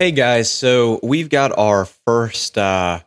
Hey guys, so we've got our first uh,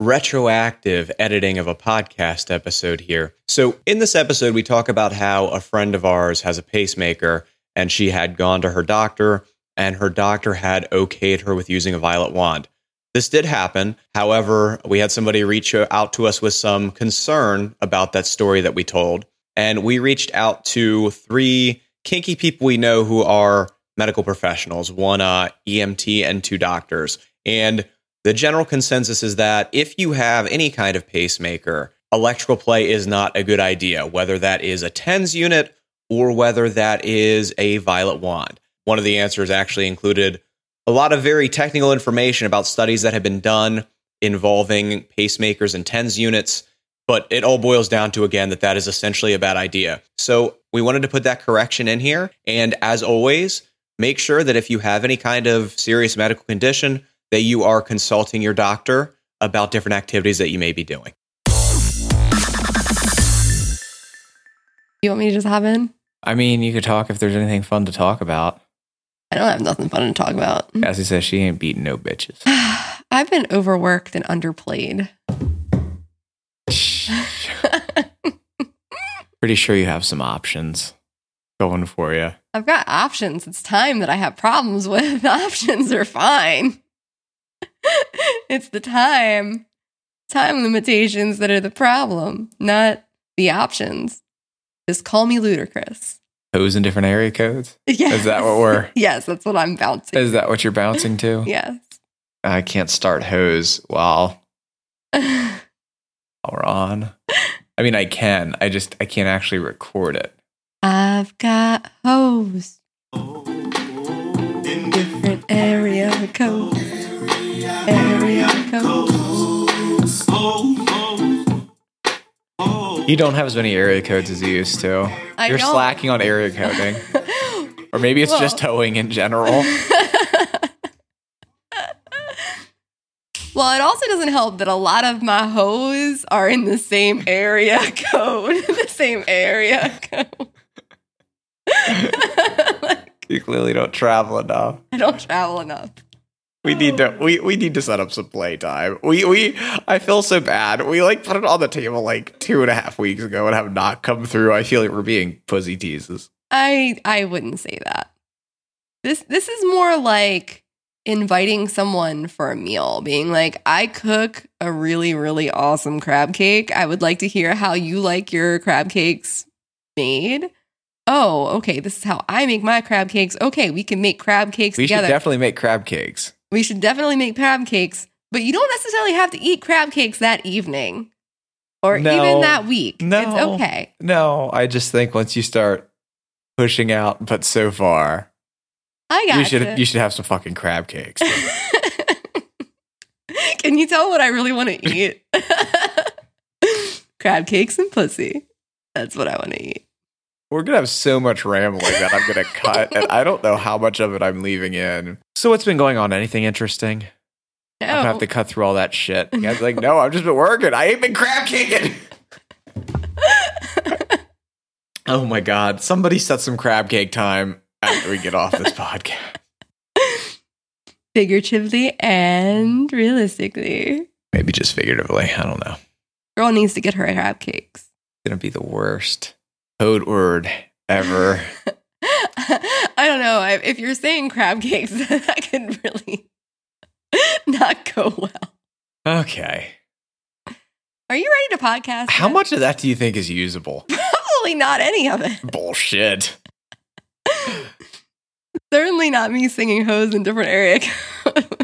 retroactive editing of a podcast episode here. So, in this episode, we talk about how a friend of ours has a pacemaker and she had gone to her doctor, and her doctor had okayed her with using a violet wand. This did happen. However, we had somebody reach out to us with some concern about that story that we told. And we reached out to three kinky people we know who are medical professionals, one uh, EMT and two doctors. And the general consensus is that if you have any kind of pacemaker, electrical play is not a good idea, whether that is a TENS unit or whether that is a violet wand. One of the answers actually included a lot of very technical information about studies that have been done involving pacemakers and TENS units, but it all boils down to again that that is essentially a bad idea. So we wanted to put that correction in here. And as always, make sure that if you have any kind of serious medical condition, that you are consulting your doctor about different activities that you may be doing. You want me to just hop in? I mean, you could talk if there's anything fun to talk about. I don't have nothing fun to talk about. Cassie says she ain't beating no bitches. I've been overworked and underplayed. Pretty sure you have some options going for you. I've got options. It's time that I have problems with. options are fine. it's the time, time limitations that are the problem, not the options. Just call me Ludacris. Hoes in different area codes? Yes. Is that what we're. yes, that's what I'm bouncing. Is that what you're bouncing to? yes. I can't start hose while, while we're on. I mean, I can. I just, I can't actually record it. I've got hoes. In different area codes. Area codes. You don't have as many area codes as you used to. I You're don't. slacking on area coding. or maybe it's just Well. towing in general. Well, it also doesn't help that a lot of my hoes are in the same area code. the same area code. Like, you clearly don't travel enough. I don't travel enough. We need to we, we need to set up some playtime. We we I feel so bad. We like put it on the table like two and a half weeks ago and have not come through. I feel like we're being pussy teases. I I wouldn't say that. This this is more like inviting someone for a meal, being like, I cook a really, really awesome crab cake. I would like to hear how you like your crab cakes made. Oh, okay. This is how I make my crab cakes. Okay, we can make crab cakes together. We together. should definitely make crab cakes. we should definitely make crab cakes, but you don't necessarily have to eat crab cakes that evening or No. even that week. No. It's okay. No, I just think once you start pushing out, but so far, I got you should you should have some fucking crab cakes. Can you tell what I really want to eat? Crab cakes and pussy. That's what I want to eat. We're gonna have so much rambling that I'm gonna cut, and I don't know how much of it I'm leaving in. So what's been going on? Anything interesting? No. I'm gonna have to cut through all that shit. You guys are like, no, I've just been working. I ain't been crab caking. oh my god! Somebody set some crab cake time after we get off this podcast. Figuratively and realistically. Maybe just figuratively. I don't know. Girl needs to get her crab cakes. It's gonna be the worst code word ever. I don't know. If you're saying crab cakes, that could really not go well. Okay. Are you ready to podcast? How yet? much of that do you think is usable? Probably not any of it. Bullshit. Certainly not me singing hoes in different area codes.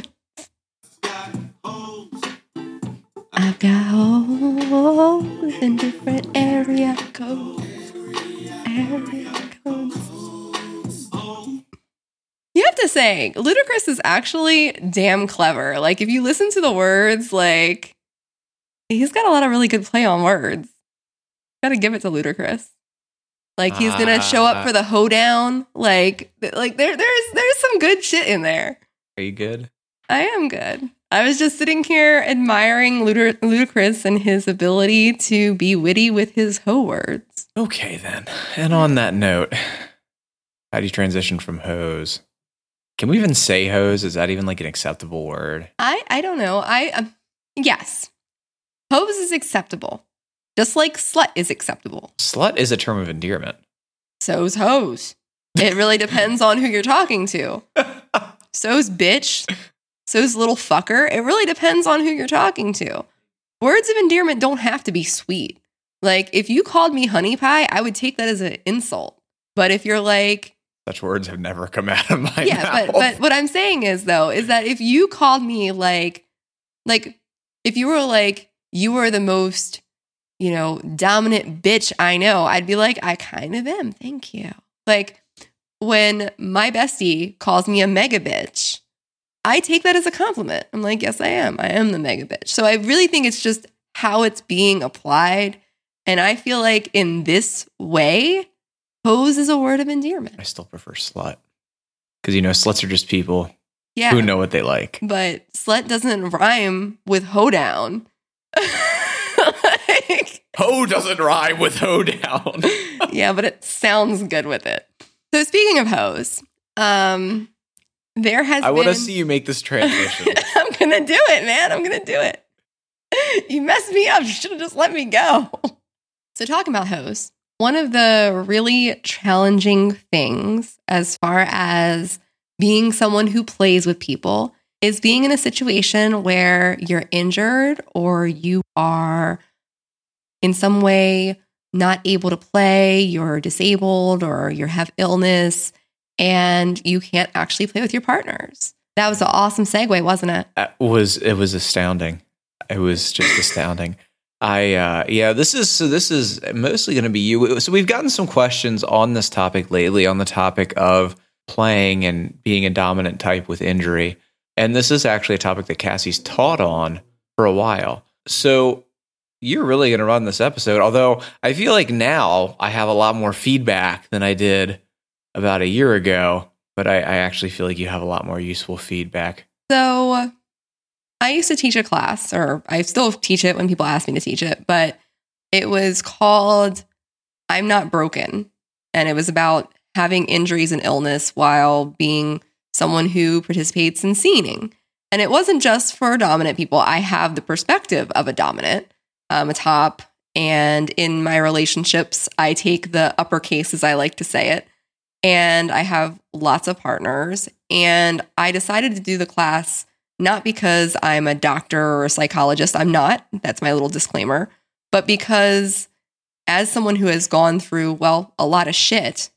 I've got holes in different area codes. You have to say, Ludacris is actually damn clever. Like, if you listen to the words, like, he's got a lot of really good play on words. Gotta give it to Ludacris. Like he's gonna show up Ah. for the hoedown. Like, like there, there's there's some good shit in there. Are you good? I am good. I was just sitting here admiring Luda- Ludacris and his ability to be witty with his hoe words. Okay, then. And on that note, how do you transition from hoes? Can we even say hoes? Is that even like an acceptable word? I I don't know. I um, yes, hoes is acceptable, just like slut is acceptable. Slut is a term of endearment. So's hoes. It really depends on who you're talking to. So's bitch. So's little fucker. It really depends on who you're talking to. Words of endearment don't have to be sweet. Like if you called me honey pie, I would take that as an insult. But if you're like, Such words have never come out of my yeah, mouth. but but what I'm saying is though, is that if you called me like like if you were like you were the most, you know, dominant bitch I know, I'd be like, I kind of am. Thank you. Like when my bestie calls me a mega bitch, I take that as a compliment. I'm like, yes, I am. I am the mega bitch. So I really think it's just how it's being applied. And I feel like in this way, hoes is a word of endearment. I still prefer slut. Because, you know, sluts are just people Yeah. who know what they like. but slut doesn't rhyme with hoedown. like, Ho doesn't rhyme with hoedown. yeah, but it sounds good with it. So speaking of hoes, um, there has I want to see you make this transition. I'm gonna do it, man. I'm gonna do it. You messed me up. You should have just let me go. So talking about hoes, one of the really challenging things as far as being someone who plays with people is being in a situation where you're injured or you are in some way not able to play, you're disabled or you have illness and you can't actually play with your partners. That was an awesome segue, wasn't it? It was it was astounding. It was just astounding. I uh yeah, this is so this is mostly going to be you. So we've gotten some questions on this topic lately on the topic of playing and being a dominant type with injury. And this is actually a topic that Cassie's taught on for a while. So you're really going to run this episode, although I feel like now I have a lot more feedback than I did about a year ago, but I, I actually feel like you have a lot more useful feedback. So I used to teach a class, or I still teach it when people ask me to teach it, but it was called I'm Not Broken. And it was about having injuries and illness while being someone who participates in scening. And it wasn't just for dominant people. I have the perspective of a dominant, um, a top. And in my relationships, I take the uppercase, as I like to say it. And I have lots of partners. And I decided to do the class not because I'm a doctor or a psychologist. I'm not. That's my little disclaimer. But because as someone who has gone through, well, a lot of shit,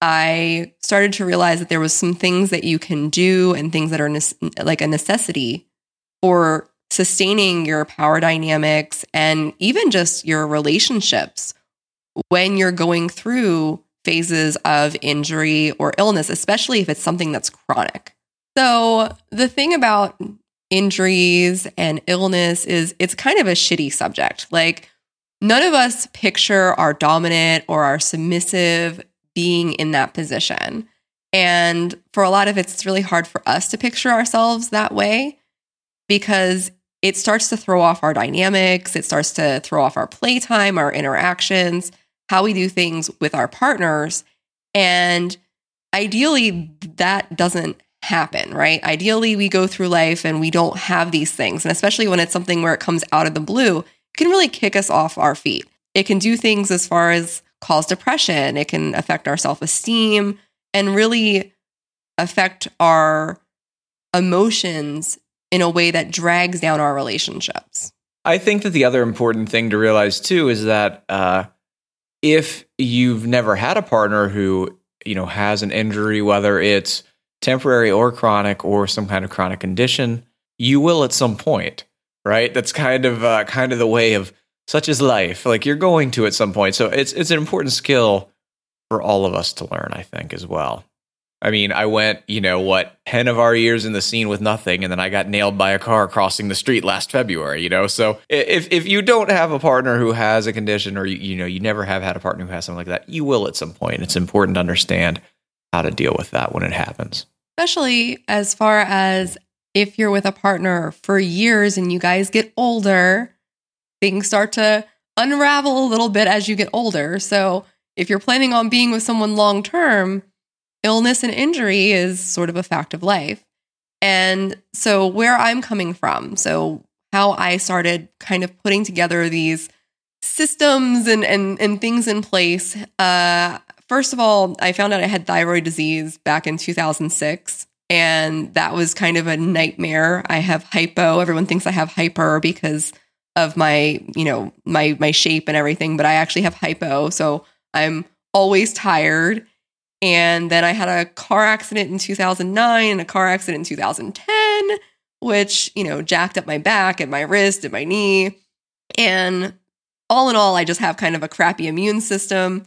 I started to realize that there was some things that you can do and things that are nece- like a necessity for sustaining your power dynamics and even just your relationships when you're going through phases of injury or illness, especially if it's something that's chronic. So, the thing about injuries and illness is it's kind of a shitty subject. Like, none of us picture our dominant or our submissive being in that position. And for a lot of it, it's really hard for us to picture ourselves that way because it starts to throw off our dynamics. It starts to throw off our playtime, our interactions, how we do things with our partners. And ideally, that doesn't happen, right? Ideally, we go through life and we don't have these things. And especially when it's something where it comes out of the blue, it can really kick us off our feet. It can do things as far as cause depression, it can affect our self esteem, and really affect our emotions in a way that drags down our relationships. I think that the other important thing to realize too is that uh, if you've never had a partner who you know has an injury, whether it's temporary or chronic or some kind of chronic condition, you will at some point, right? That's kind of uh, kind of the way of such is life. Like you're going to at some point. So it's it's an important skill for all of us to learn, I think, as well. I mean, I went, you know, what, 10 of our years in the scene with nothing, and then I got nailed by a car crossing the street last February, you know? So if, if you don't have a partner who has a condition or, you, you know, you never have had a partner who has something like that, you will at some point. It's important to understand how to deal with that when it happens. Especially as far as if you're with a partner for years and you guys get older, things start to unravel a little bit as you get older. So if you're planning on being with someone long term, illness and injury is sort of a fact of life. And so, where I'm coming from, so how I started kind of putting together these systems and, and, and things in place. Uh, first of all, I found out I had thyroid disease back in 2006. And that was kind of a nightmare. I have hypo. Everyone thinks I have hyper because of my, you know, my my shape and everything, but I actually have hypo. So I'm always tired and then I had a car accident in 2009 and a car accident in 2010, which, you know, jacked up my back and my wrist and my knee. And all in all, I just have kind of a crappy immune system.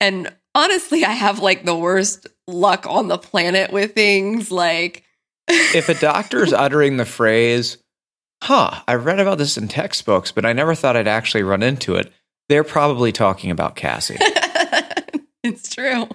And honestly, I have like the worst luck on the planet with things like. if a doctor is uttering the phrase, huh, I read about this in textbooks, but I never thought I'd actually run into it, they're probably talking about Cassie. it's true.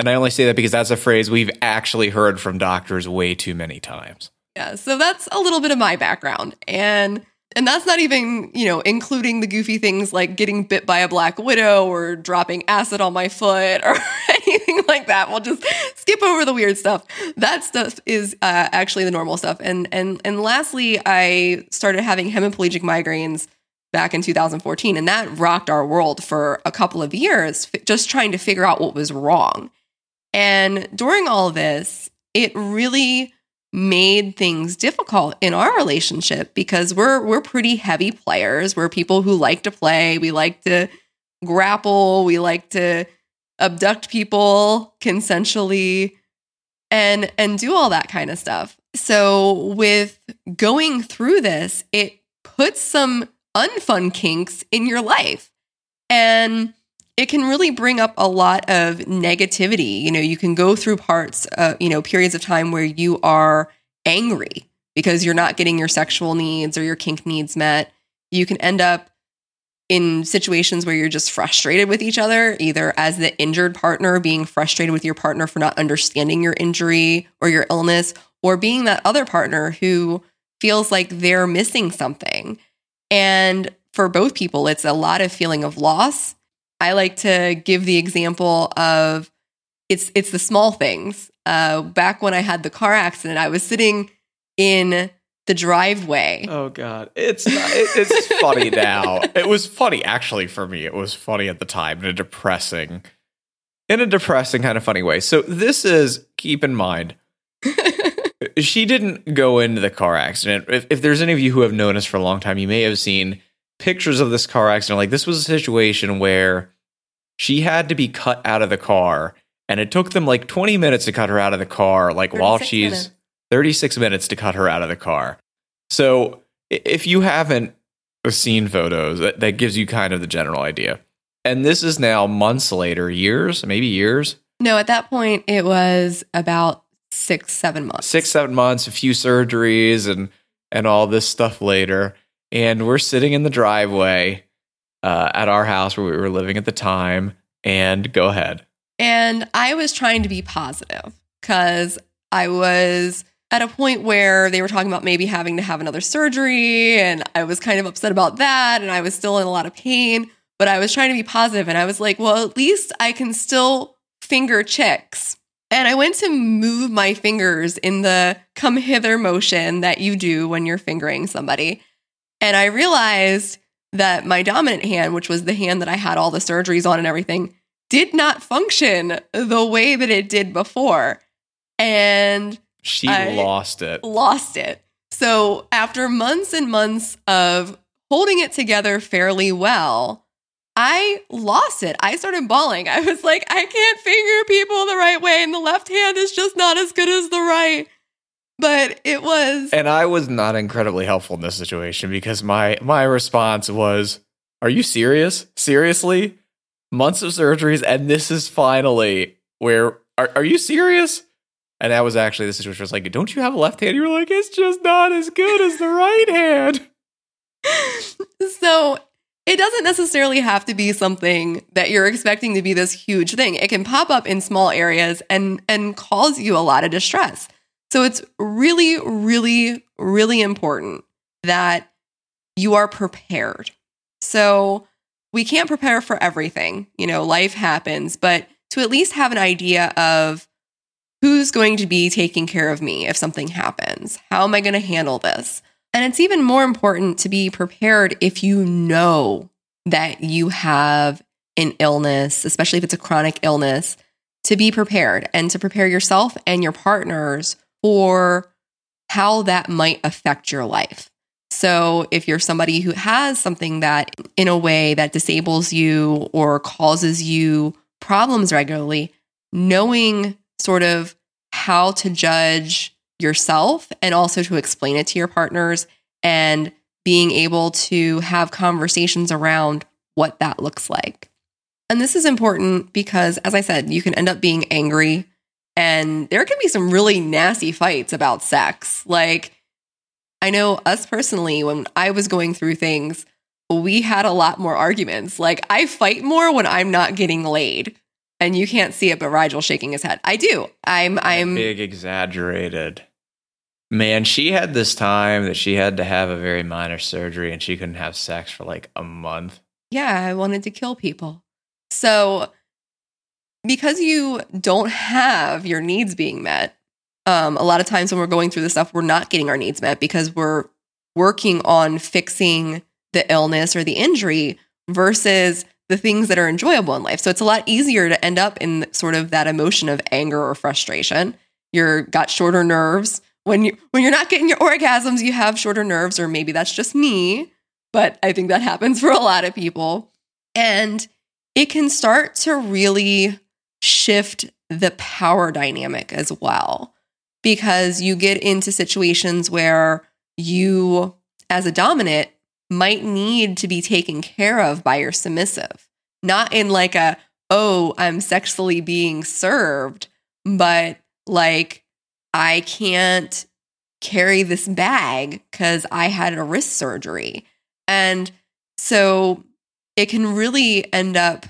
And I only say that because that's a phrase we've actually heard from doctors way too many times. Yeah, so that's a little bit of my background. And and that's not even, you know, including the goofy things like getting bit by a black widow or dropping acid on my foot or anything like that. We'll just skip over the weird stuff. That stuff is uh, actually the normal stuff. And and and lastly, I started having hemiplegic migraines back in 2014 and that rocked our world for a couple of years just trying to figure out what was wrong. And during all this, it really made things difficult in our relationship because we're we're pretty heavy players. We're people who like to play, we like to grapple, we like to abduct people consensually and and do all that kind of stuff. So with going through this, it puts some unfun kinks in your life. And it can really bring up a lot of negativity. You know, you can go through parts, uh, you know, periods of time where you are angry because you're not getting your sexual needs or your kink needs met. You can end up in situations where you're just frustrated with each other, either as the injured partner, being frustrated with your partner for not understanding your injury or your illness, or being that other partner who feels like they're missing something. And for both people, it's a lot of feeling of loss I like to give the example of it's it's the small things. Uh, back when I had the car accident, I was sitting in the driveway. Oh God, it's not, it, it's funny now. It was funny actually for me. It was funny at the time in a depressing, in a depressing kind of funny way. So this is keep in mind. she didn't go into the car accident. If, if there's any of you who have known us for a long time, you may have seen pictures of this car accident. Like this was a situation where she had to be cut out of the car, and it took them like 20 minutes to cut her out of the car. Like while she's minutes. 36 minutes to cut her out of the car. So if you haven't seen photos, that, that gives you kind of the general idea. And this is now months later, years, maybe years. No, at that point it was about six, seven months. Six, seven months, a few surgeries and and all this stuff later and we're sitting in the driveway uh, at our house where we were living at the time. And go ahead. And I was trying to be positive because I was at a point where they were talking about maybe having to have another surgery. And I was kind of upset about that. And I was still in a lot of pain, but I was trying to be positive, And I was like, well, at least I can still finger chicks. And I went to move my fingers in the come hither motion that you do when you're fingering somebody. And I realized that my dominant hand, which was the hand that I had all the surgeries on and everything, did not function the way that it did before. And she I lost it. Lost it. So after months and months of holding it together fairly well, I lost it. I started bawling. I was like, I can't finger people the right way, and the left hand is just not as good as the right. But it was. And I was not incredibly helpful in this situation because my my response was, "Are you serious? Seriously? Months of surgeries, and this is finally where? Are, are you serious?" And that was actually the situation. Was like, "Don't you have a left hand?" You were like, "It's just not as good as the right hand." so it doesn't necessarily have to be something that you're expecting to be this huge thing. It can pop up in small areas and and cause you a lot of distress. So it's really really really important that you are prepared. So we can't prepare for everything. You know, life happens, but to at least have an idea of who's going to be taking care of me if something happens. How am I going to handle this? And it's even more important to be prepared if you know that you have an illness, especially if it's a chronic illness, to be prepared and to prepare yourself and your partners for how that might affect your life. So, if you're somebody who has something that, in a way, that disables you or causes you problems regularly, knowing sort of how to judge yourself and also to explain it to your partners and being able to have conversations around what that looks like. And this is important because, as I said, you can end up being angry and there can be some really nasty fights about sex. Like, I know us personally, when I was going through things, we had a lot more arguments. Like, I fight more when I'm not getting laid. And you can't see it, but Rigel shaking his head. I do. I'm, I'm big exaggerated. Man, she had this time that she had to have a very minor surgery and she couldn't have sex for like a month. Yeah, I wanted to kill people. So, because you don't have your needs being met, um, a lot of times when we're going through this stuff, we're not getting our needs met because we're working on fixing the illness or the injury versus the things that are enjoyable in life. So it's a lot easier to end up in sort of that emotion of anger or frustration. You're got shorter nerves when you when you're not getting your orgasms, you have shorter nerves, or maybe that's just me, but I think that happens for a lot of people. And it can start to really shift the power dynamic as well, because you get into situations where you, as a dominant, might need to be taken care of by your submissive, not in like a, oh, I'm sexually being served, but like I can't carry this bag because I had a wrist surgery. And so it can really end up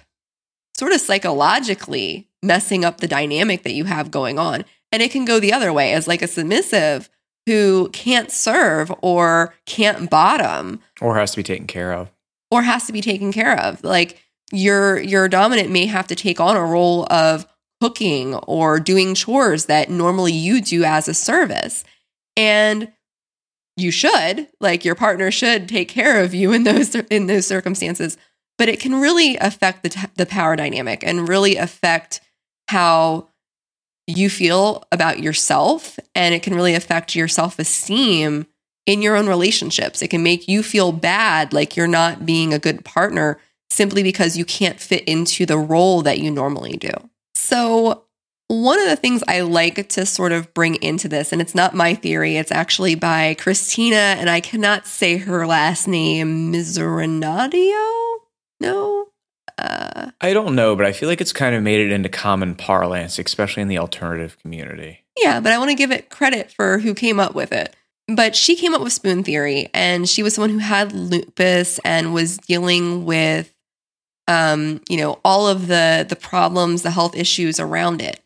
sort of psychologically messing up the dynamic that you have going on. And it can go the other way as like a submissive who can't serve or can't bottom or has to be taken care of or has to be taken care of. Like your your dominant may have to take on a role of cooking or doing chores that normally you do as a service. And you should, like your partner should take care of you in those in those circumstances, but it can really affect the t- the power dynamic and really affect how you feel about yourself and it can really affect your self-esteem in your own relationships. It can make you feel bad like you're not being a good partner simply because you can't fit into the role that you normally do. So, one of the things I like to sort of bring into this, and it's not my theory, it's actually by Christina, and I cannot say her last name, Miserinadio? No? Uh, I don't know, but I feel like it's kind of made it into common parlance, especially in the alternative community. Yeah, but I want to give it credit for who came up with it. But she came up with spoon theory, and she was someone who had lupus and was dealing with um, you know, all of the the problems, the health issues around it.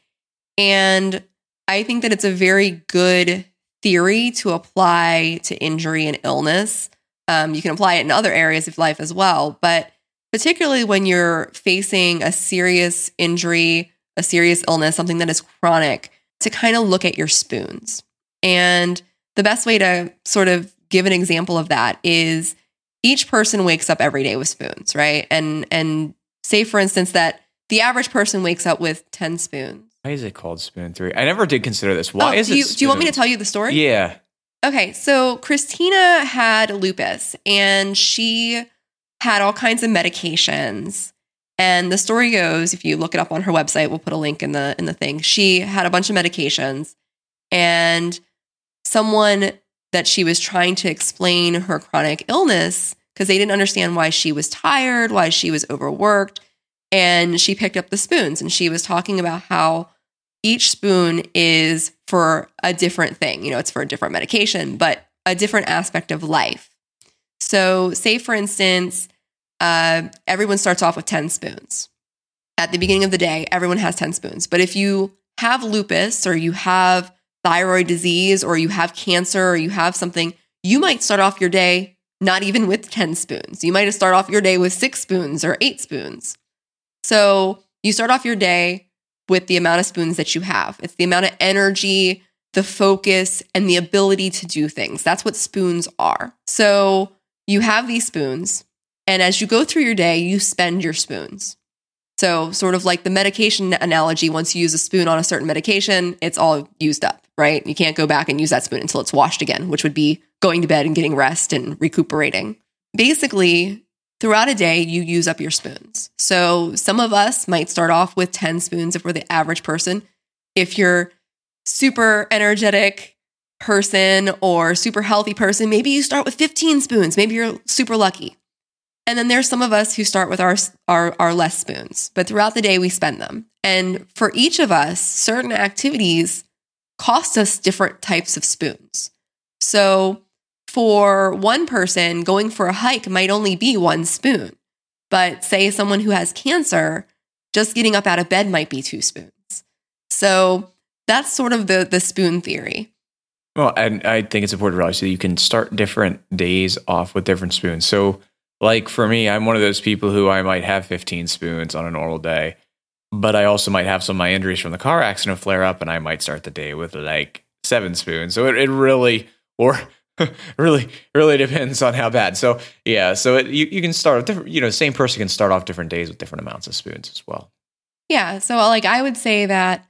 And I think that it's a very good theory to apply to injury and illness. Um, you can apply it in other areas of life as well, but particularly when you're facing a serious injury, a serious illness, something that is chronic, to kind of look at your spoons. And the best way to sort of give an example of that is each person wakes up every day with spoons, right? And and say for instance that the average person wakes up with 10 spoons. Why is it called spoon theory? I never did consider this. Why oh, is do you, it? Do you want me to tell you the story? Yeah. Okay, so Christina had lupus and she had all kinds of medications. And the story goes, if you look it up on her website, we'll put a link in the in the thing. She had a bunch of medications and someone that she was trying to explain her chronic illness because they didn't understand why she was tired, why she was overworked, and she picked up the spoons and she was talking about how each spoon is for a different thing. You know, it's for a different medication, but a different aspect of life. So, say for instance, uh, everyone starts off with 10 spoons. At the beginning of the day, everyone has 10 spoons. But if you have lupus or you have thyroid disease or you have cancer or you have something, you might start off your day not even with 10 spoons. You might start off your day with six spoons or eight spoons. So you start off your day with the amount of spoons that you have. It's the amount of energy, the focus, and the ability to do things. That's what spoons are. So you have these spoons, and as you go through your day, you spend your spoons. So, sort of like the medication analogy, once you use a spoon on a certain medication, it's all used up, right? You can't go back and use that spoon until it's washed again, which would be going to bed and getting rest and recuperating. Basically, throughout a day, you use up your spoons. So, some of us might start off with 10 spoons if we're the average person. If you're super energetic person or super healthy person, maybe you start with 15 spoons. Maybe you're super lucky. And then there's some of us who start with our, our, our less spoons, but throughout the day we spend them. And for each of us, certain activities cost us different types of spoons. So for one person, going for a hike might only be one spoon. But say someone who has cancer, just getting up out of bed might be two spoons. So that's sort of the the spoon theory. Well, and I think it's important to realize that you can start different days off with different spoons. So like for me, I'm one of those people who I might have 15 spoons on a normal day, but I also might have some of my injuries from the car accident flare up, and I might start the day with like seven spoons. So it, it really, or really, really depends on how bad. So yeah, so it, you you can start with different. You know, same person can start off different days with different amounts of spoons as well. Yeah. So like I would say that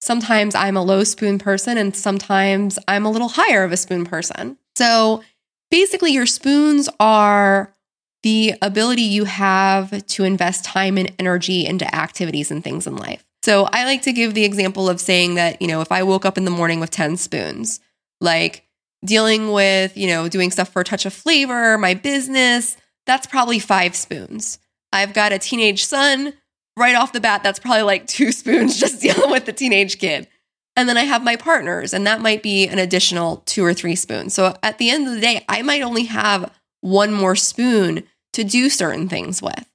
sometimes I'm a low spoon person, and sometimes I'm a little higher of a spoon person. So basically, your spoons are the ability you have to invest time and energy into activities and things in life. So I like to give the example of saying that, you know, if I woke up in the morning with 10 spoons, like dealing with, you know, doing stuff for a touch of flavor, my business, that's probably five spoons. I've got a teenage son. Right off the bat, that's probably like two spoons just dealing with the teenage kid. And then I have my partners, and that might be an additional two or three spoons. So at the end of the day, I might only have one more spoon to do certain things with.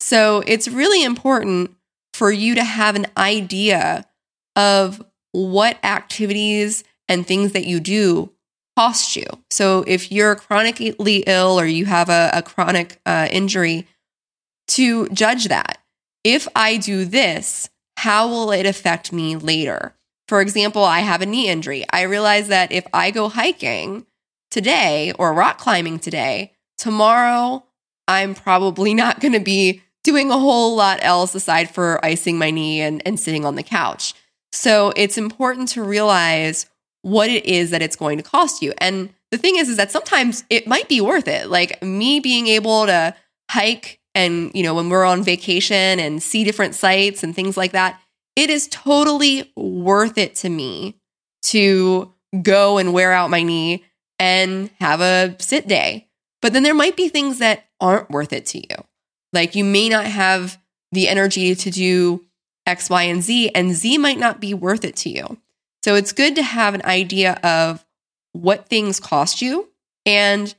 So it's really important for you to have an idea of what activities and things that you do cost you. So if you're chronically ill or you have a, a chronic uh, injury, to judge that. If I do this, how will it affect me later? For example, I have a knee injury. I realize that if I go hiking today or rock climbing today, tomorrow I'm probably not going to be doing a whole lot else aside for icing my knee and, and sitting on the couch. So it's important to realize what it is that it's going to cost you. And the thing is, is that sometimes it might be worth it. Like me being able to hike and, you know, when we're on vacation and see different sites and things like that, it is totally worth it to me to go and wear out my knee and have a sit day. But then there might be things that aren't worth it to you. Like you may not have the energy to do X, Y, and Z, and Z might not be worth it to you. So it's good to have an idea of what things cost you and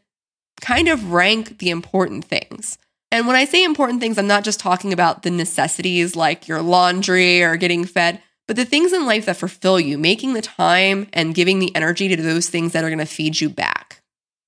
kind of rank the important things. And when I say important things, I'm not just talking about the necessities like your laundry or getting fed, but the things in life that fulfill you, making the time and giving the energy to those things that are going to feed you back.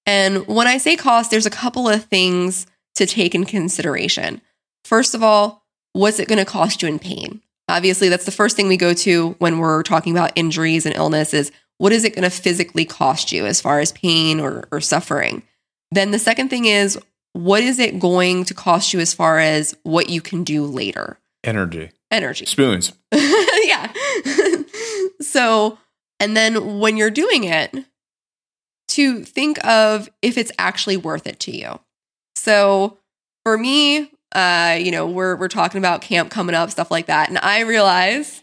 And when I say cost, there's a couple of things to take in consideration. First of all, what's it going to cost you in pain? Obviously, that's the first thing we go to when we're talking about injuries and illness is what is it going to physically cost you as far as pain or, or suffering? Then the second thing is what is it going to cost you as far as what you can do later? Energy. Energy. Spoons. so, and then when you're doing it, to think of if it's actually worth it to you. So for me, uh, you know, we're we're talking about camp coming up, stuff like that, and I realize,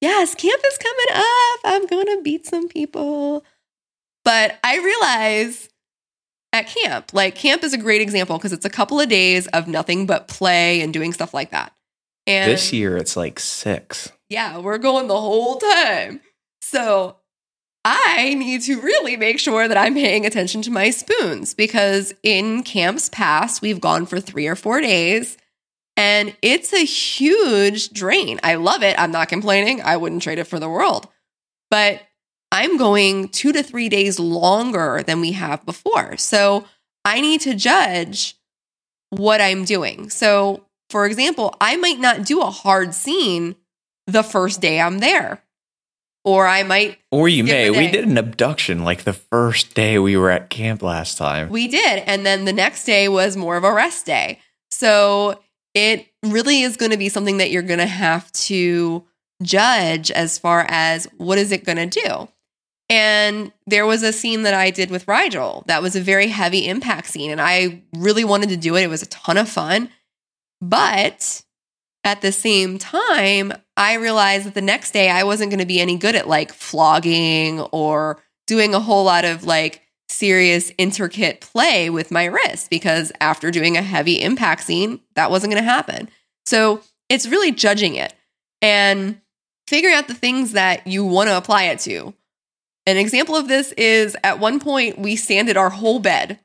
yes, camp is coming up. I'm gonna beat some people, but I realize at camp, like camp is a great example because it's a couple of days of nothing but play and doing stuff like that. And this year it's like six. Yeah, we're going the whole time. So I need to really make sure that I'm paying attention to my spoons because in camps past, we've gone for three or four days and it's a huge drain. I love it. I'm not complaining. I wouldn't trade it for the world. But I'm going two to three days longer than we have before. So I need to judge what I'm doing. So, for example, I might not do a hard scene the first day I'm there. Or I might Or you may. We did an abduction like the first day we were at camp last time. We did. And then the next day was more of a rest day. So it really is going to be something that you're going to have to judge as far as what is it going to do. And there was a scene that I did with Rigel that was a very heavy impact scene. And I really wanted to do it. It was a ton of fun. But at the same time, I realized that the next day I wasn't going to be any good at like flogging or doing a whole lot of like serious, intricate play with my wrist because after doing a heavy impact scene, that wasn't going to happen. So it's really judging it and figuring out the things that you want to apply it to. An example of this is at one point we sanded our whole bed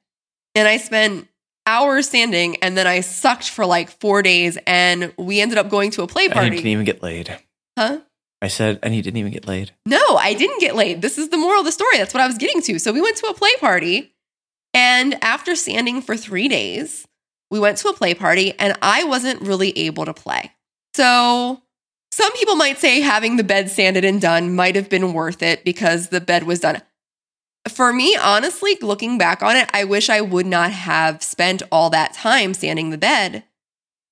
and I spent hours sanding and then I sucked for like four days and we ended up going to a play party. And you didn't even get laid. Huh? I said, and you didn't even get laid. No, I didn't get laid. This is the moral of the story. That's what I was getting to. So we went to a play party, and after sanding for three days, we went to a play party, and I wasn't really able to play. So some people might say having the bed sanded and done might have been worth it because the bed was done. For me, honestly, looking back on it, I wish I would not have spent all that time sanding the bed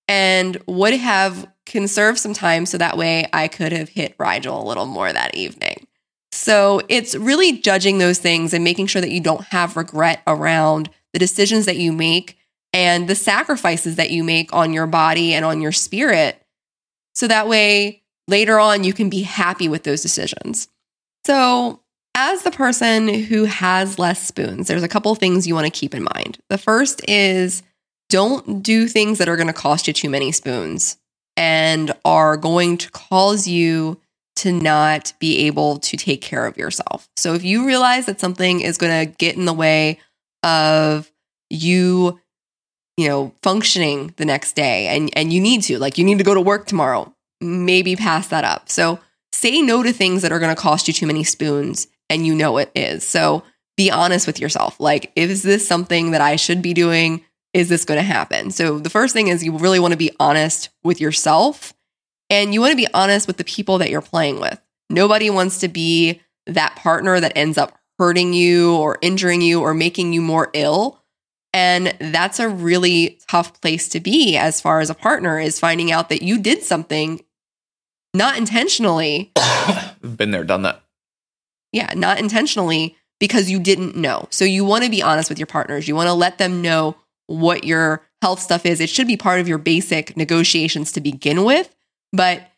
and would have conserved some time so that way I could have hit Rigel a little more that evening. So it's really judging those things and making sure that you don't have regret around the decisions that you make and the sacrifices that you make on your body and on your spirit. So that way later on you can be happy with those decisions. So, as the person who has less spoons, there's a couple things you want to keep in mind. The first is don't do things that are going to cost you too many spoons and are going to cause you to not be able to take care of yourself. So if you realize that something is going to get in the way of you you know functioning the next day and and you need to like you need to go to work tomorrow maybe pass that up so say no to things that are going to cost you too many spoons and you know it is so be honest with yourself like is this something that i should be doing is this going to happen so the first thing is you really want to be honest with yourself and you want to be honest with the people that you're playing with nobody wants to be that partner that ends up hurting you or injuring you or making you more ill and that's a really tough place to be as far as a partner is finding out that you did something not intentionally. Been there, done that. Yeah, not intentionally because you didn't know. So you want to be honest with your partners. You want to let them know what your health stuff is. It should be part of your basic negotiations to begin with. But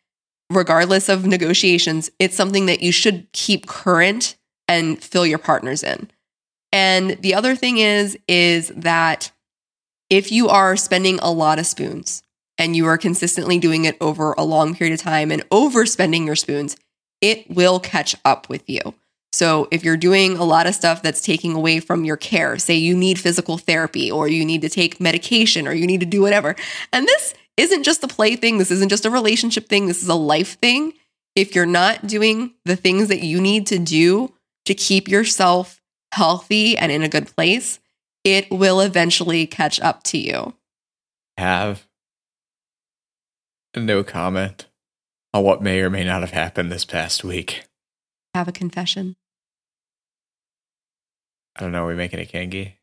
regardless of negotiations, it's something that you should keep current and fill your partners in. And the other thing is is that if you are spending a lot of spoons and you are consistently doing it over a long period of time and overspending your spoons, it will catch up with you. So if you're doing a lot of stuff that's taking away from your care, say you need physical therapy or you need to take medication or you need to do whatever. And this isn't just a play thing, this isn't just a relationship thing, this is a life thing. If you're not doing the things that you need to do to keep yourself healthy and in a good place, it will eventually catch up to you. Have no comment on what may or may not have happened this past week. Have a confession. I don't know. Are we making it kinky?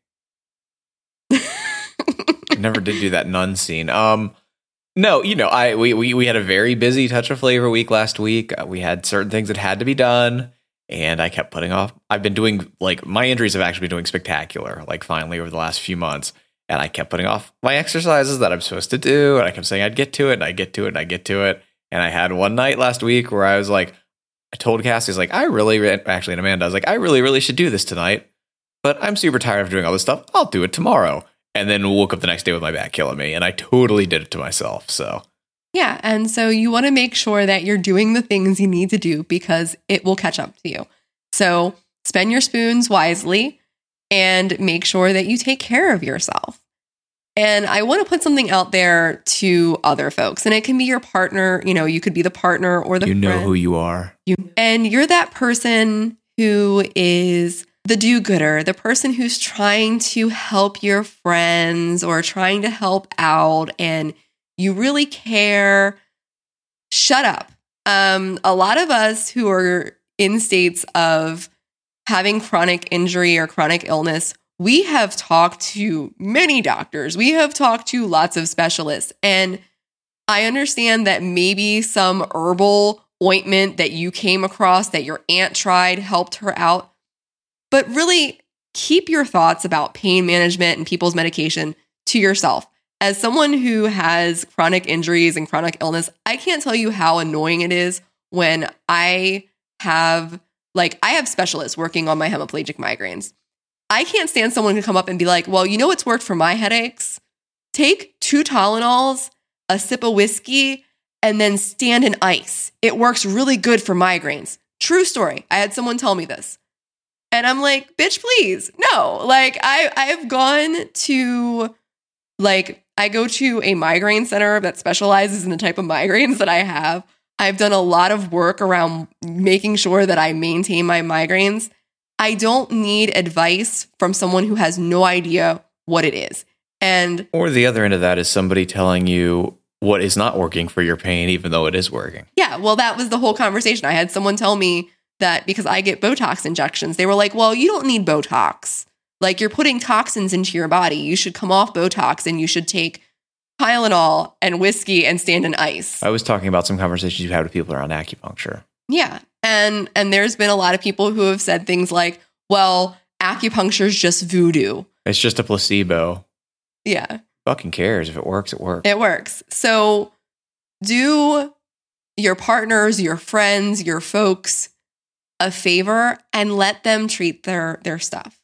I never did do that nun scene. Um, no, you know, I we we we had a very busy touch of flavor week last week. Uh, we had certain things that had to be done, and I kept putting off. I've been doing like my injuries have actually been doing spectacular, like finally over the last few months. And I kept putting off my exercises that I'm supposed to do. And I kept saying I'd get to it, and I get to it, and I get to it. And I had one night last week where I was like, I told Cassie, I like, I really, actually, and Amanda, I was like, I really, really should do this tonight. But I'm super tired of doing all this stuff. I'll do it tomorrow. And then woke up the next day with my back killing me. And I totally did it to myself. So Yeah. And so you want to make sure that you're doing the things you need to do because it will catch up to you. So spend your spoons wisely and make sure that you take care of yourself. And I want to put something out there to other folks. And it can be your partner, you know, you could be the partner or the you know friend. who you are. You and you're that person who is the do-gooder, the person who's trying to help your friends or trying to help out and you really care. Shut up. Um, a lot of us who are in states of having chronic injury or chronic illness, we have talked to many doctors. We have talked to lots of specialists. And I understand that maybe some herbal ointment that you came across that your aunt tried helped her out. But really keep your thoughts about pain management and people's medication to yourself. As someone who has chronic injuries and chronic illness, I can't tell you how annoying it is when I have, like, I have specialists working on my hemiplegic migraines. I can't stand someone to come up and be like, well, you know what's worked for my headaches? Take two Tylenols, a sip of whiskey, and then stand in ice. It works really good for migraines. True story. I had someone tell me this. And I'm like, bitch, please. No. Like I I've gone to like I go to a migraine center that specializes in the type of migraines that I have. I've done a lot of work around making sure that I maintain my migraines. I don't need advice from someone who has no idea what it is. And Or the other end of that is somebody telling you what is not working for your pain, even though it is working. yeah, well, that was the whole conversation. I had someone tell me that because I get Botox injections, they were like, well, you don't need Botox. Like you're putting toxins into your body. You should come off Botox and you should take Tylenol and whiskey and stand in ice. I was talking about some conversations you've had with people around acupuncture. Yeah. And and there's been a lot of people who have said things like, well, acupuncture is just voodoo. It's just a placebo. Yeah. Fucking cares. If it works, it works. It works. So do your partners, your friends, your folks a favor and let them treat their their stuff.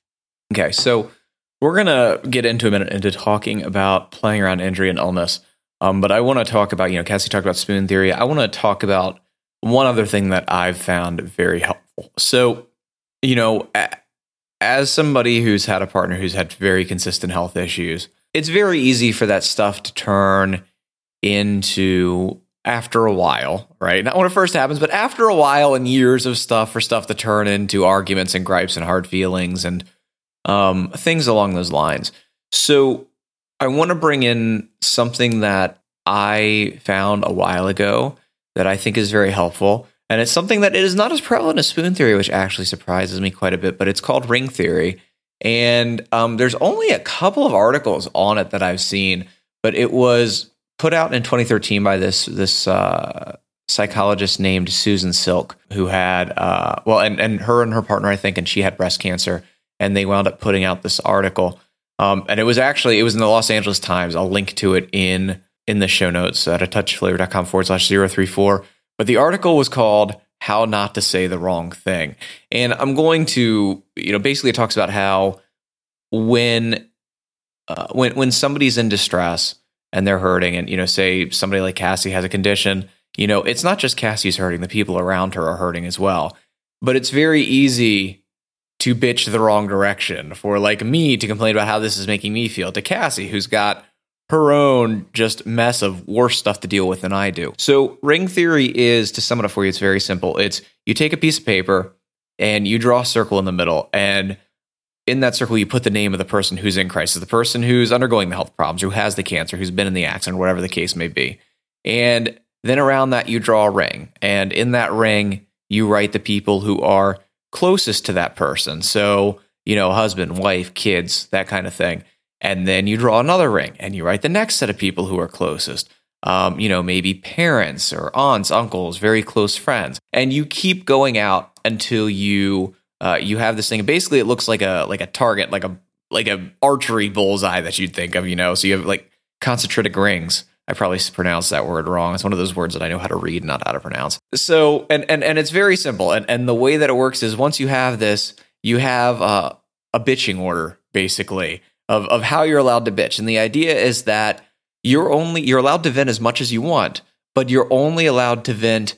Okay, so we're gonna get into a minute into talking about playing around injury and illness. Um, but I want to talk about, you know, Cassie talked about spoon theory. I want to talk about one other thing that I've found very helpful. So, you know, as somebody who's had a partner who's had very consistent health issues, it's very easy for that stuff to turn into after a while, right? Not when it first happens, but after a while and years of stuff for stuff to turn into arguments and gripes and hard feelings and um, things along those lines. So I want to bring in something that I found a while ago that I think is very helpful. And it's something that is not as prevalent as spoon theory, which actually surprises me quite a bit, but it's called ring theory. And um, there's only a couple of articles on it that I've seen, but it was put out in 2013 by this this uh, psychologist named Susan Silk, who had uh, well, and and her and her partner, I think, and she had breast cancer, and they wound up putting out this article. Um, and it was actually it was in the Los Angeles Times. I'll link to it in in the show notes at a touchflavor.com forward slash 034. But the article was called How Not to Say the Wrong Thing. And I'm going to, you know, basically it talks about how when uh, when when somebody's in distress and they're hurting, and you know, say somebody like Cassie has a condition, you know, it's not just Cassie's hurting; the people around her are hurting as well. But it's very easy to bitch the wrong direction for like me to complain about how this is making me feel to Cassie, who's got her own just mess of worse stuff to deal with than I do. So, ring theory is to sum it up for you, it's very simple. It's you take a piece of paper and you draw a circle in the middle, and in that circle, you put the name of the person who's in crisis, the person who's undergoing the health problems, who has the cancer, who's been in the accident, whatever the case may be. And then around that, you draw a ring. And in that ring, you write the people who are closest to that person. So, you know, husband, wife, kids, that kind of thing. And then you draw another ring and you write the next set of people who are closest um, you know, maybe parents or aunts, uncles, very close friends, and you keep going out until you uh, you have this thing. Basically, it looks like a like a target, like a like a archery bullseye that you'd think of, you know. So you have like concentric rings. I probably pronounced that word wrong. It's one of those words that I know how to read, not how to pronounce. So, and and and it's very simple. And and the way that it works is once you have this, you have uh, a bitching order basically of of how you're allowed to bitch. And the idea is that you're only you're allowed to vent as much as you want, but you're only allowed to vent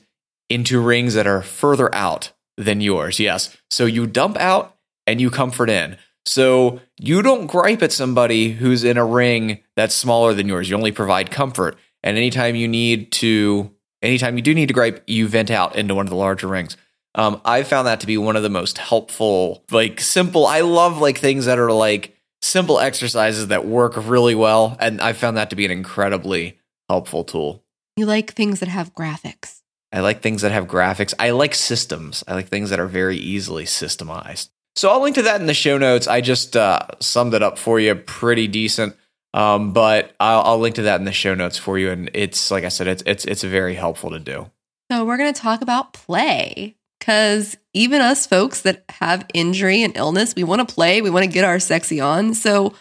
into rings that are further out than yours. Yes. So you dump out and you comfort in. So you don't gripe at somebody who's in a ring that's smaller than yours. You only provide comfort. And anytime you need to, anytime you do need to gripe, you vent out into one of the larger rings. Um, I found that to be one of the most helpful, like simple. I love like things that are like simple exercises that work really well. And I found that to be an incredibly helpful tool. You like things that have graphics. I like things that have graphics. I like systems. I like things that are very easily systemized. So I'll link to that in the show notes. I just uh, summed it up for you pretty decent. Um, but I'll, I'll, link to that in the show notes for you. And it's like I said, it's it's it's very helpful to do. So we're going to talk about play because even us folks that have injury and illness, we want to play, we want to get our sexy on. So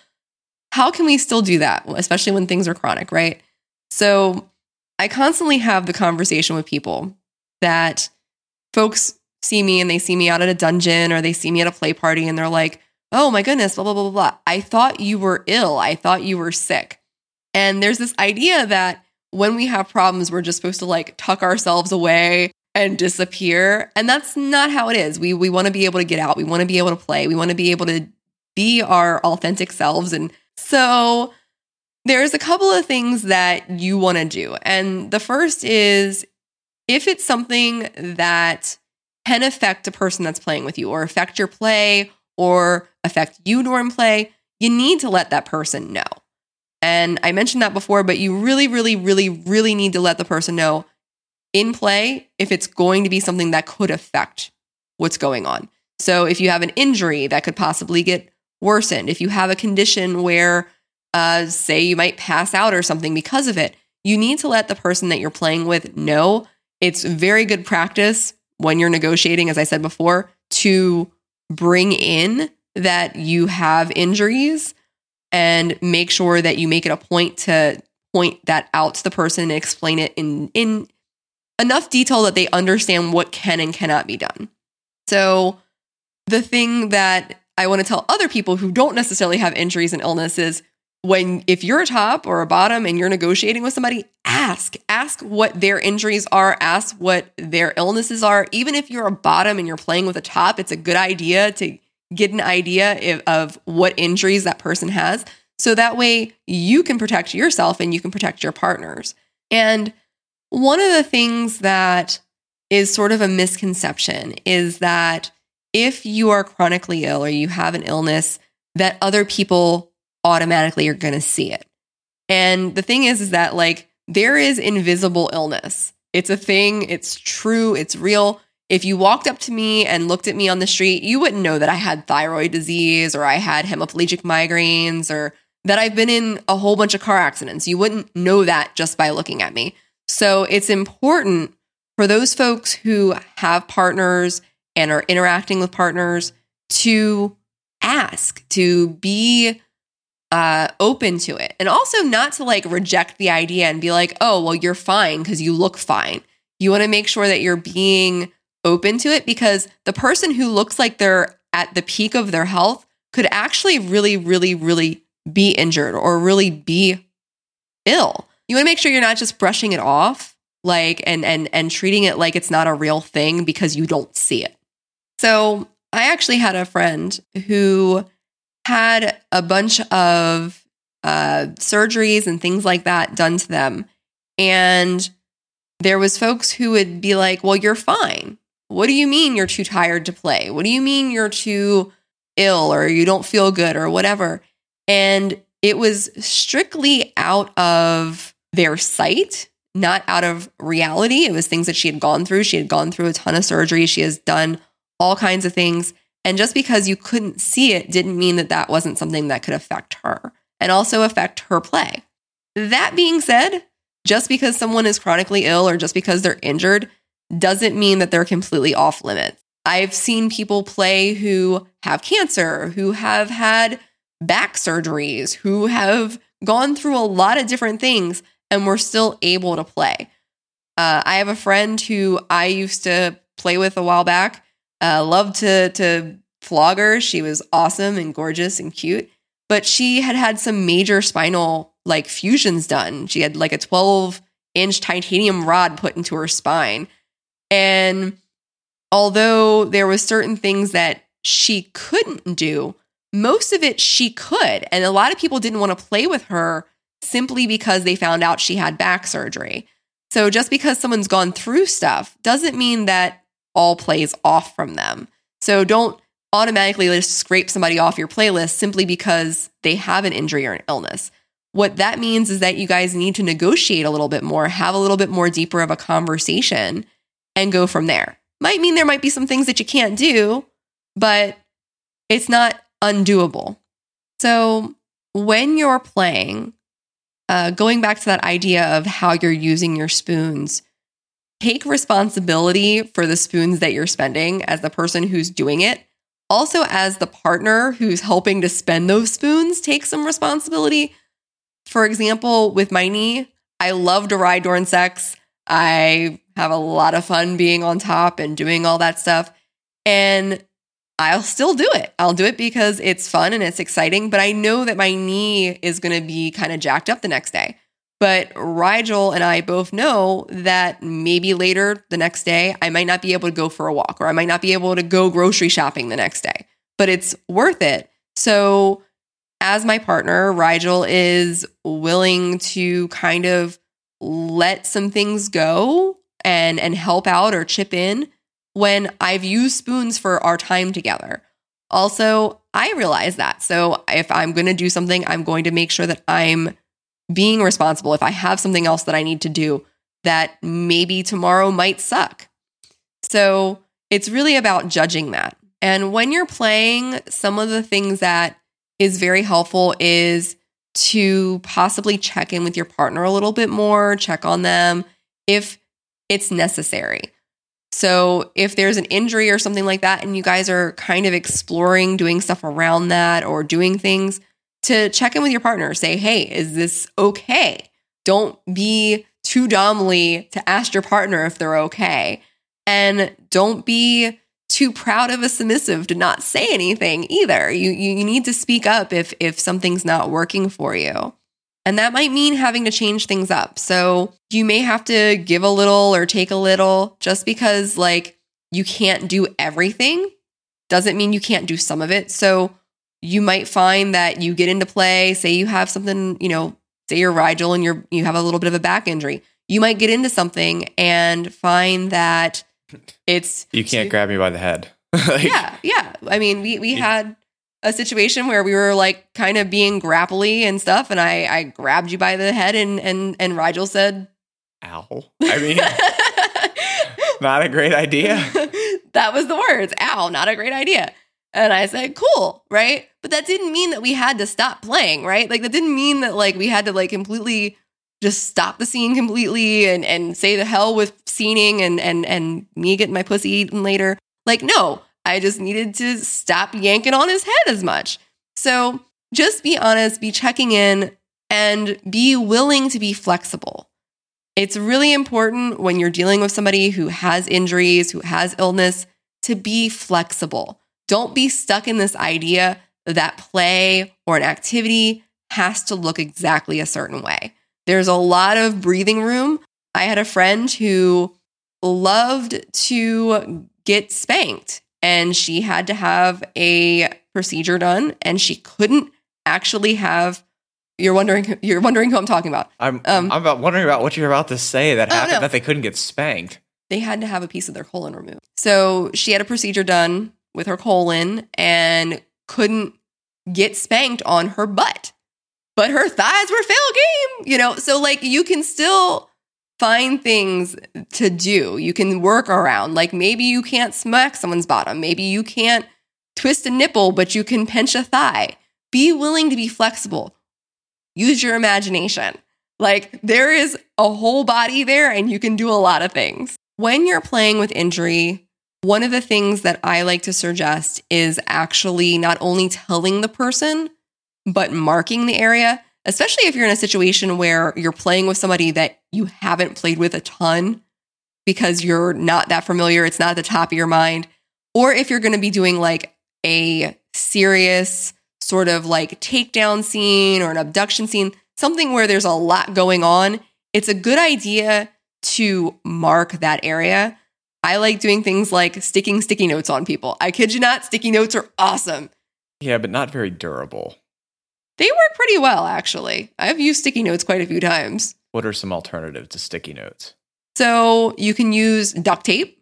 how can we still do that, especially when things are chronic, right? So I constantly have the conversation with people that folks see me and they see me out at a dungeon or they see me at a play party and they're like, oh my goodness, blah, blah, blah, blah, blah. I thought you were ill. I thought you were sick. And there's this idea that when we have problems, we're just supposed to like tuck ourselves away and disappear. And that's not how it is. We, we want to be able to get out. We want to be able to play. We want to be able to be our authentic selves. And so there's a couple of things that you want to do. And the first is if it's something that can affect a person that's playing with you or affect your play or affect you during play, you need to let that person know. And I mentioned that before, but you really, really, really, really need to let the person know in play if it's going to be something that could affect what's going on. So if you have an injury that could possibly get worsened, if you have a condition where, uh, say, you might pass out or something because of it, you need to let the person that you're playing with know. It's very good practice when you're negotiating, as I said before, to bring in that you have injuries and make sure that you make it a point to point that out to the person and explain it in in enough detail that they understand what can and cannot be done. So the thing that I want to tell other people who don't necessarily have injuries and illnesses when if you're a top or a bottom and you're negotiating with somebody, ask. Ask what their injuries are, ask what their illnesses are. Even if you're a bottom and you're playing with a top, it's a good idea to get an idea of what injuries that person has. So that way you can protect yourself and you can protect your partners. And one of the things that is sort of a misconception is that if you are chronically ill or you have an illness, that other people automatically you're going to see it. And the thing is, is that like there is invisible illness. It's a thing, it's true, it's real. If you walked up to me and looked at me on the street, you wouldn't know that I had thyroid disease or I had hemiplegic migraines or that I've been in a whole bunch of car accidents. You wouldn't know that just by looking at me. So it's important for those folks who have partners and are interacting with partners to ask, to be uh, open to it. And also not to like reject the idea and be like, oh, well, you're fine because you look fine. You want to make sure that you're being open to it because the person who looks like they're at the peak of their health could actually really, really, really be injured or really be ill. You want to make sure you're not just brushing it off like and and and treating it like it's not a real thing because you don't see it. So, I actually had a friend who had a bunch of uh, surgeries and things like that done to them. And there was folks who would be like, well, you're fine. What do you mean you're too tired to play? What do you mean you're too ill or you don't feel good or whatever? And it was strictly out of their sight, not out of reality. It was things that she had gone through. She had gone through a ton of surgery. She has done all kinds of things. And just because you couldn't see it didn't mean that that wasn't something that could affect her and also affect her play. That being said, just because someone is chronically ill or just because they're injured doesn't mean that they're completely off limits. I've seen people play who have cancer, who have had back surgeries, who have gone through a lot of different things and were still able to play. Uh, I have a friend who I used to play with a while back. Uh, loved to to flog her. She was awesome and gorgeous and cute, but she had had some major spinal like fusions done. She had like a 12 inch titanium rod put into her spine, and although there was certain things that she couldn't do, most of it she could, and a lot of people didn't want to play with her simply because they found out she had back surgery. So just because someone's gone through stuff doesn't mean that all plays off from them. So don't automatically just scrape somebody off your playlist simply because they have an injury or an illness. What that means is that you guys need to negotiate a little bit more, have a little bit more deeper of a conversation, and go from there. Might mean there might be some things that you can't do, but it's not undoable. So when you're playing, uh, going back to that idea of how you're using your spoons, take responsibility for the spoons that you're spending as the person who's doing it. Also, as the partner who's helping to spend those spoons, take some responsibility. For example, with my knee, I love to ride during sex. I have a lot of fun being on top and doing all that stuff. And I'll still do it. I'll do it because it's fun and it's exciting, but I know that my knee is going to be kind of jacked up the next day. But Rigel and I both know that maybe later the next day, I might not be able to go for a walk or I might not be able to go grocery shopping the next day, but it's worth it. So, as my partner, Rigel is willing to kind of let some things go and and help out or chip in when I've used spoons for our time together. Also, I realize that. So if I'm going to do something, I'm going to make sure that I'm being responsible if I have something else that I need to do that maybe tomorrow might suck. So it's really about judging that. And when you're playing, some of the things that is very helpful is to possibly check in with your partner a little bit more, check on them if it's necessary. So if there's an injury or something like that, and you guys are kind of exploring doing stuff around that or doing things, to check in with your partner. Say, hey, is this okay? Don't be too dumbly to ask your partner if they're okay. And don't be too proud of a submissive to not say anything either. You, you need to speak up if if something's not working for you. And that might mean having to change things up. So you may have to give a little or take a little just because like you can't do everything doesn't mean you can't do some of it. So you might find that you get into play, say you have something, you know, say you're Rigel and you're you have a little bit of a back injury. You might get into something and find that it's you can't grab me by the head. like, yeah, yeah. I mean, we we had a situation where we were like kind of being grapply and stuff, and I I grabbed you by the head and and and Rigel said, "Ow." I mean, not a great idea. that was the words. Ow, not a great idea. And I said, cool, right? But that didn't mean that we had to stop playing, right? Like that didn't mean that like we had to like completely just stop the scene completely and and say the hell with scening and and and me getting my pussy eaten later. Like, no, I just needed to stop yanking on his head as much. So just be honest, be checking in, and be willing to be flexible. It's really important when you're dealing with somebody who has injuries, who has illness, to be flexible. Don't be stuck in this idea that play or an activity has to look exactly a certain way. There's a lot of breathing room. I had a friend who loved to get spanked and she had to have a procedure done and she couldn't actually have you're wondering you're wondering who I'm talking about. I'm um, I'm about wondering about what you're about to say that oh, happened no. that they couldn't get spanked. They had to have a piece of their colon removed. So she had a procedure done with her colon and couldn't get spanked on her butt. But her thighs were fail game, you know? So, like, you can still find things to do. You can work around. Like, maybe you can't smack someone's bottom. Maybe you can't twist a nipple, but you can pinch a thigh. Be willing to be flexible. Use your imagination. Like there is a whole body there and you can do a lot of things. When you're playing with injury, one of the things that I like to suggest is actually not only telling the person, but marking the area, especially if you're in a situation where you're playing with somebody that you haven't played with a ton because you're not that familiar, it's not at the top of your mind, or if you're going to be doing like a serious sort of like takedown scene or an abduction scene, something where there's a lot going on, it's a good idea to mark that area. I like doing things like sticking sticky notes on people. I kid you not, sticky notes are awesome. Yeah, but not very durable. They work pretty well, actually. I've used sticky notes quite a few times. What are some alternatives to sticky notes? So you can use duct tape.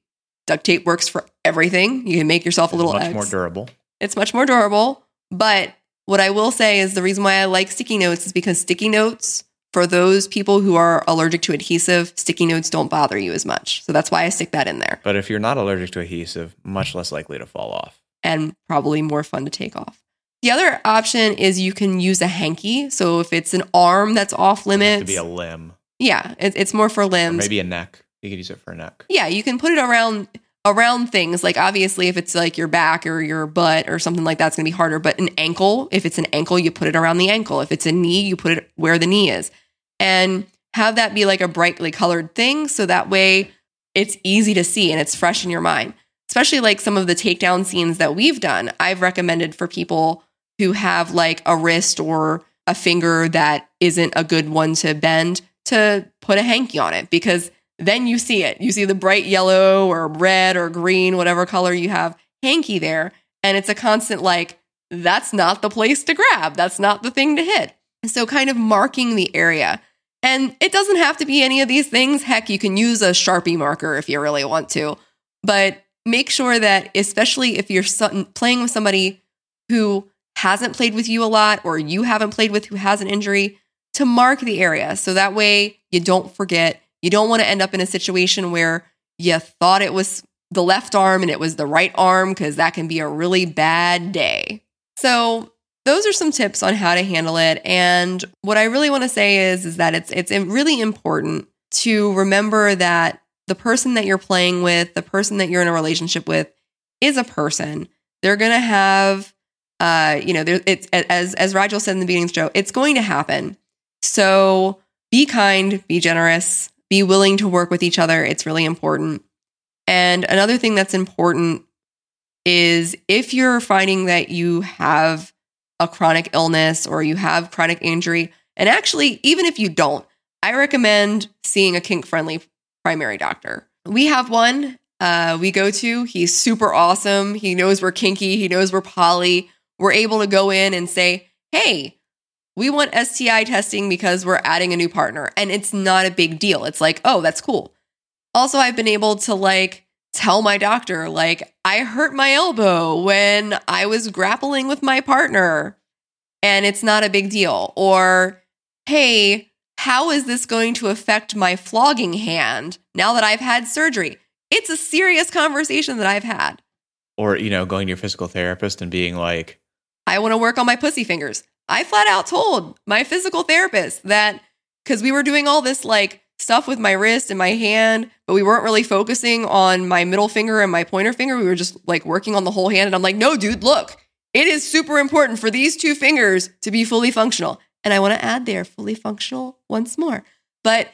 Duct tape works for everything. You can make yourself a little much X. more durable. It's much more durable. But what I will say is the reason why I like sticky notes is because sticky notes, for those people who are allergic to adhesive, sticky notes don't bother you as much. So that's why I stick that in there But if you're not allergic to adhesive, much less likely to fall off. and probably more fun to take off. The other option is you can use a hanky. So if it's an arm that's off It limits, to be a limb, yeah, it's more for or limbs. maybe a neck. You could use it for a neck. yeah, you can put it around around things. Like obviously, if it's like your back or your butt or something like that's going to be harder. But an ankle, if it's an ankle, you put it around the ankle. If it's a knee, you put it where the knee is, and have that be like a brightly colored thing, so that way it's easy to see and it's fresh in your mind. Especially like some of the takedown scenes that we've done, I've recommended for people who have like a wrist or a finger that isn't a good one to bend to put a hanky on it because then you see it. You see the bright yellow or red or green, whatever color you have hanky there. And it's a constant like, that's not the place to grab. That's not the thing to hit. So, kind of marking the area. And it doesn't have to be any of these things. Heck, you can use a Sharpie marker if you really want to. But make sure that, especially if you're playing with somebody who hasn't played with you a lot or you haven't played with who has an injury, to mark the area. So that way you don't forget. You don't want to end up in a situation where you thought it was the left arm and it was the right arm because that can be a really bad day. So those are some tips on how to handle it. And what I really want to say is, is that it's it's really important to remember that the person that you're playing with, the person that you're in a relationship with, is a person. They're gonna have, uh, you know, there it's as as Rigel said in the beginning of the show, it's going to happen. So be kind, be generous, be willing to work with each other. It's really important. And another thing that's important is if you're finding that you have a chronic illness or you have chronic injury, and actually, even if you don't, I recommend seeing a kink friendly primary doctor. We have one uh, we go to. He's super awesome. He knows we're kinky, he knows we're poly. We're able to go in and say, hey, we want STI testing because we're adding a new partner. And it's not a big deal. It's like, oh, that's cool. Also, I've been able to like tell my doctor, like, I hurt my elbow when I was grappling with my partner and it's not a big deal. Or, hey, how is this going to affect my flogging hand now that I've had surgery? It's a serious conversation that I've had. Or, you know, going to your physical therapist and being like, I want to work on my pussy fingers. I flat out told my physical therapist that because we were doing all this like stuff with my wrist and my hand, but we weren't really focusing on my middle finger and my pointer finger. We were just like working on the whole hand. And I'm like, no, dude, look, it is super important for these two fingers to be fully functional. And I want to add there fully functional once more. But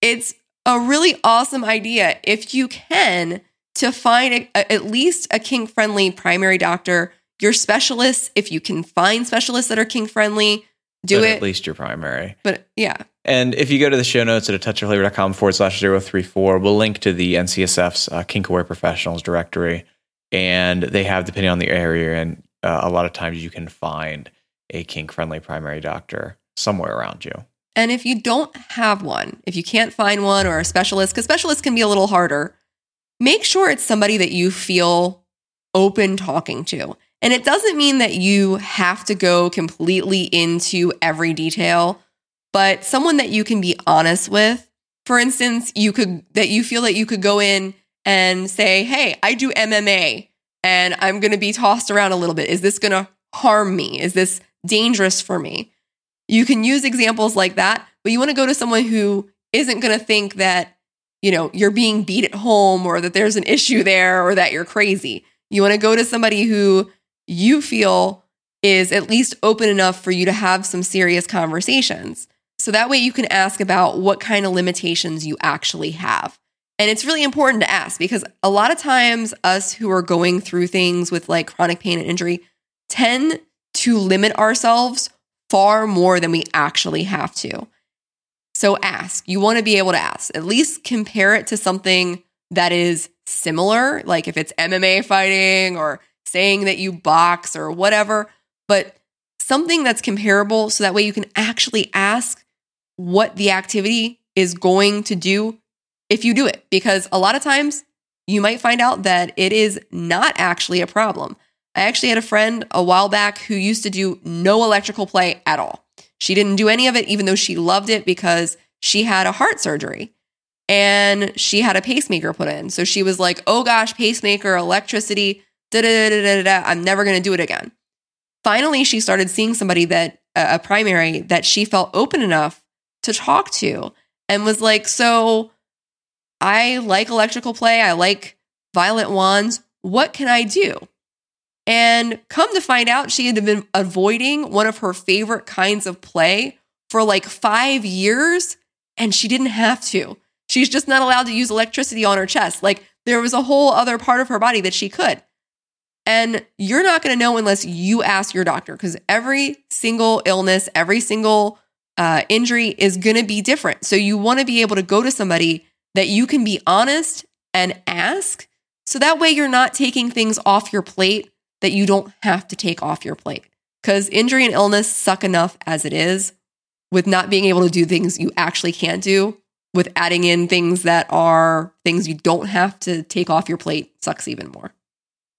it's a really awesome idea if you can to find a, a- at least a kink friendly primary doctor. Your specialists, if you can find specialists that are kink friendly, do but it. At least you're primary. But yeah, And if you go to the show notes at a touch of touchofflavor.com forward slash 034, we'll link to the NCSF's uh, Kink Aware Professionals directory. And they have, depending on the area, and uh, a lot of times you can find a kink friendly primary doctor somewhere around you. And if you don't have one, if you can't find one or a specialist, because specialists can be a little harder, make sure it's somebody that you feel open talking to. And it doesn't mean that you have to go completely into every detail, but someone that you can be honest with. For instance, you could, that you feel that you could go in and say, Hey, I do MMA and I'm going to be tossed around a little bit. Is this going to harm me? Is this dangerous for me? You can use examples like that, but you want to go to someone who isn't going to think that, you know, you're being beat at home or that there's an issue there or that you're crazy. You want to go to somebody who you feel is at least open enough for you to have some serious conversations. So that way you can ask about what kind of limitations you actually have. And it's really important to ask because a lot of times, us who are going through things with like chronic pain and injury tend to limit ourselves far more than we actually have to. So ask. You want to be able to ask. At least compare it to something that is similar, like if it's MMA fighting or saying that you box or whatever, but something that's comparable so that way you can actually ask what the activity is going to do if you do it. Because a lot of times you might find out that it is not actually a problem. I actually had a friend a while back who used to do no electrical play at all. She didn't do any of it, even though she loved it because she had a heart surgery and she had a pacemaker put in. So she was like, oh gosh, pacemaker, electricity, da da da da da. I'm never going to do it again. Finally, she started seeing somebody that, a primary that she felt open enough to talk to and was like, so I like electrical play. I like violet wands. What can I do? And come to find out, she had been avoiding one of her favorite kinds of play for like five years, and she didn't have to. She's just not allowed to use electricity on her chest. Like there was a whole other part of her body that she could. And you're not going to know unless you ask your doctor because every single illness, every single uh, injury is going to be different. So you want to be able to go to somebody that you can be honest and ask. So that way you're not taking things off your plate that you don't have to take off your plate. Because injury and illness suck enough as it is with not being able to do things you actually can't do, with adding in things that are things you don't have to take off your plate sucks even more.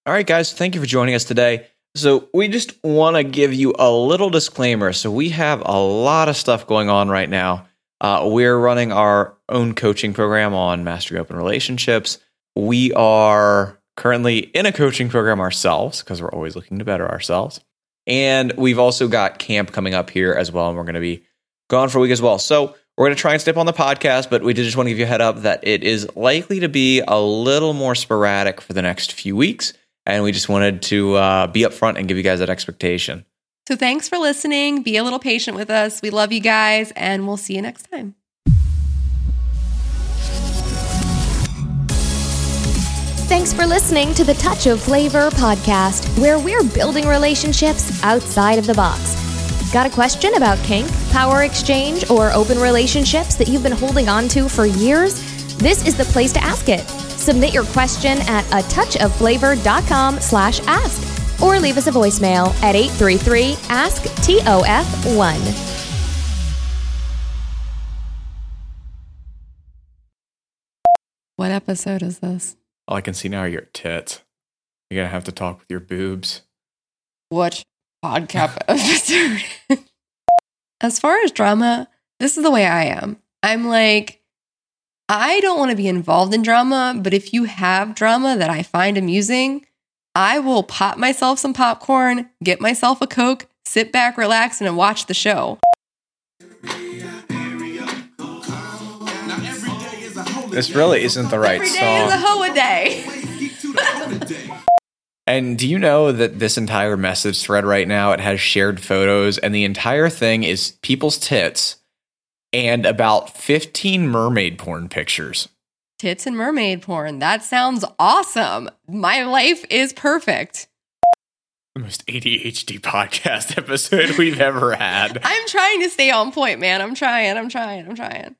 All right, guys, thank you for joining us today. So, we just want to give you a little disclaimer. So, we have a lot of stuff going on right now. Uh, we're running our own coaching program on Mastery Open Relationships. We are currently in a coaching program ourselves because we're always looking to better ourselves. And we've also got camp coming up here as well. And we're going to be gone for a week as well. So we're going to try and step on the podcast, but we did just want to give you a head up that it is likely to be a little more sporadic for the next few weeks. And we just wanted to uh, be upfront and give you guys that expectation. So thanks for listening. Be a little patient with us. We love you guys, and we'll see you next time. Thanks for listening to the Touch of Flavor podcast, where we're building relationships outside of the box. Got a question about kink, power exchange, or open relationships that you've been holding on to for years? This is the place to ask it. Submit your question at a touchofflavor.com slash ask or leave us a voicemail at 833 ask TOF 1. What episode is this? All I can see now are your tits. You're going to have to talk with your boobs. What podcast episode? as far as drama, this is the way I am. I'm like, I don't want to be involved in drama, but if you have drama that I find amusing, I will pop myself some popcorn, get myself a Coke, sit back, relax, and watch the show. This really isn't the right song. Every day is a song. hoe day. And do you know that this entire message thread right now it has shared photos and the entire thing is people's tits and about 15 mermaid porn pictures. Tits and mermaid porn. That sounds awesome. My life is perfect. The most ADHD podcast episode we've ever had. I'm trying to stay on point, man. I'm trying. I'm trying. I'm trying.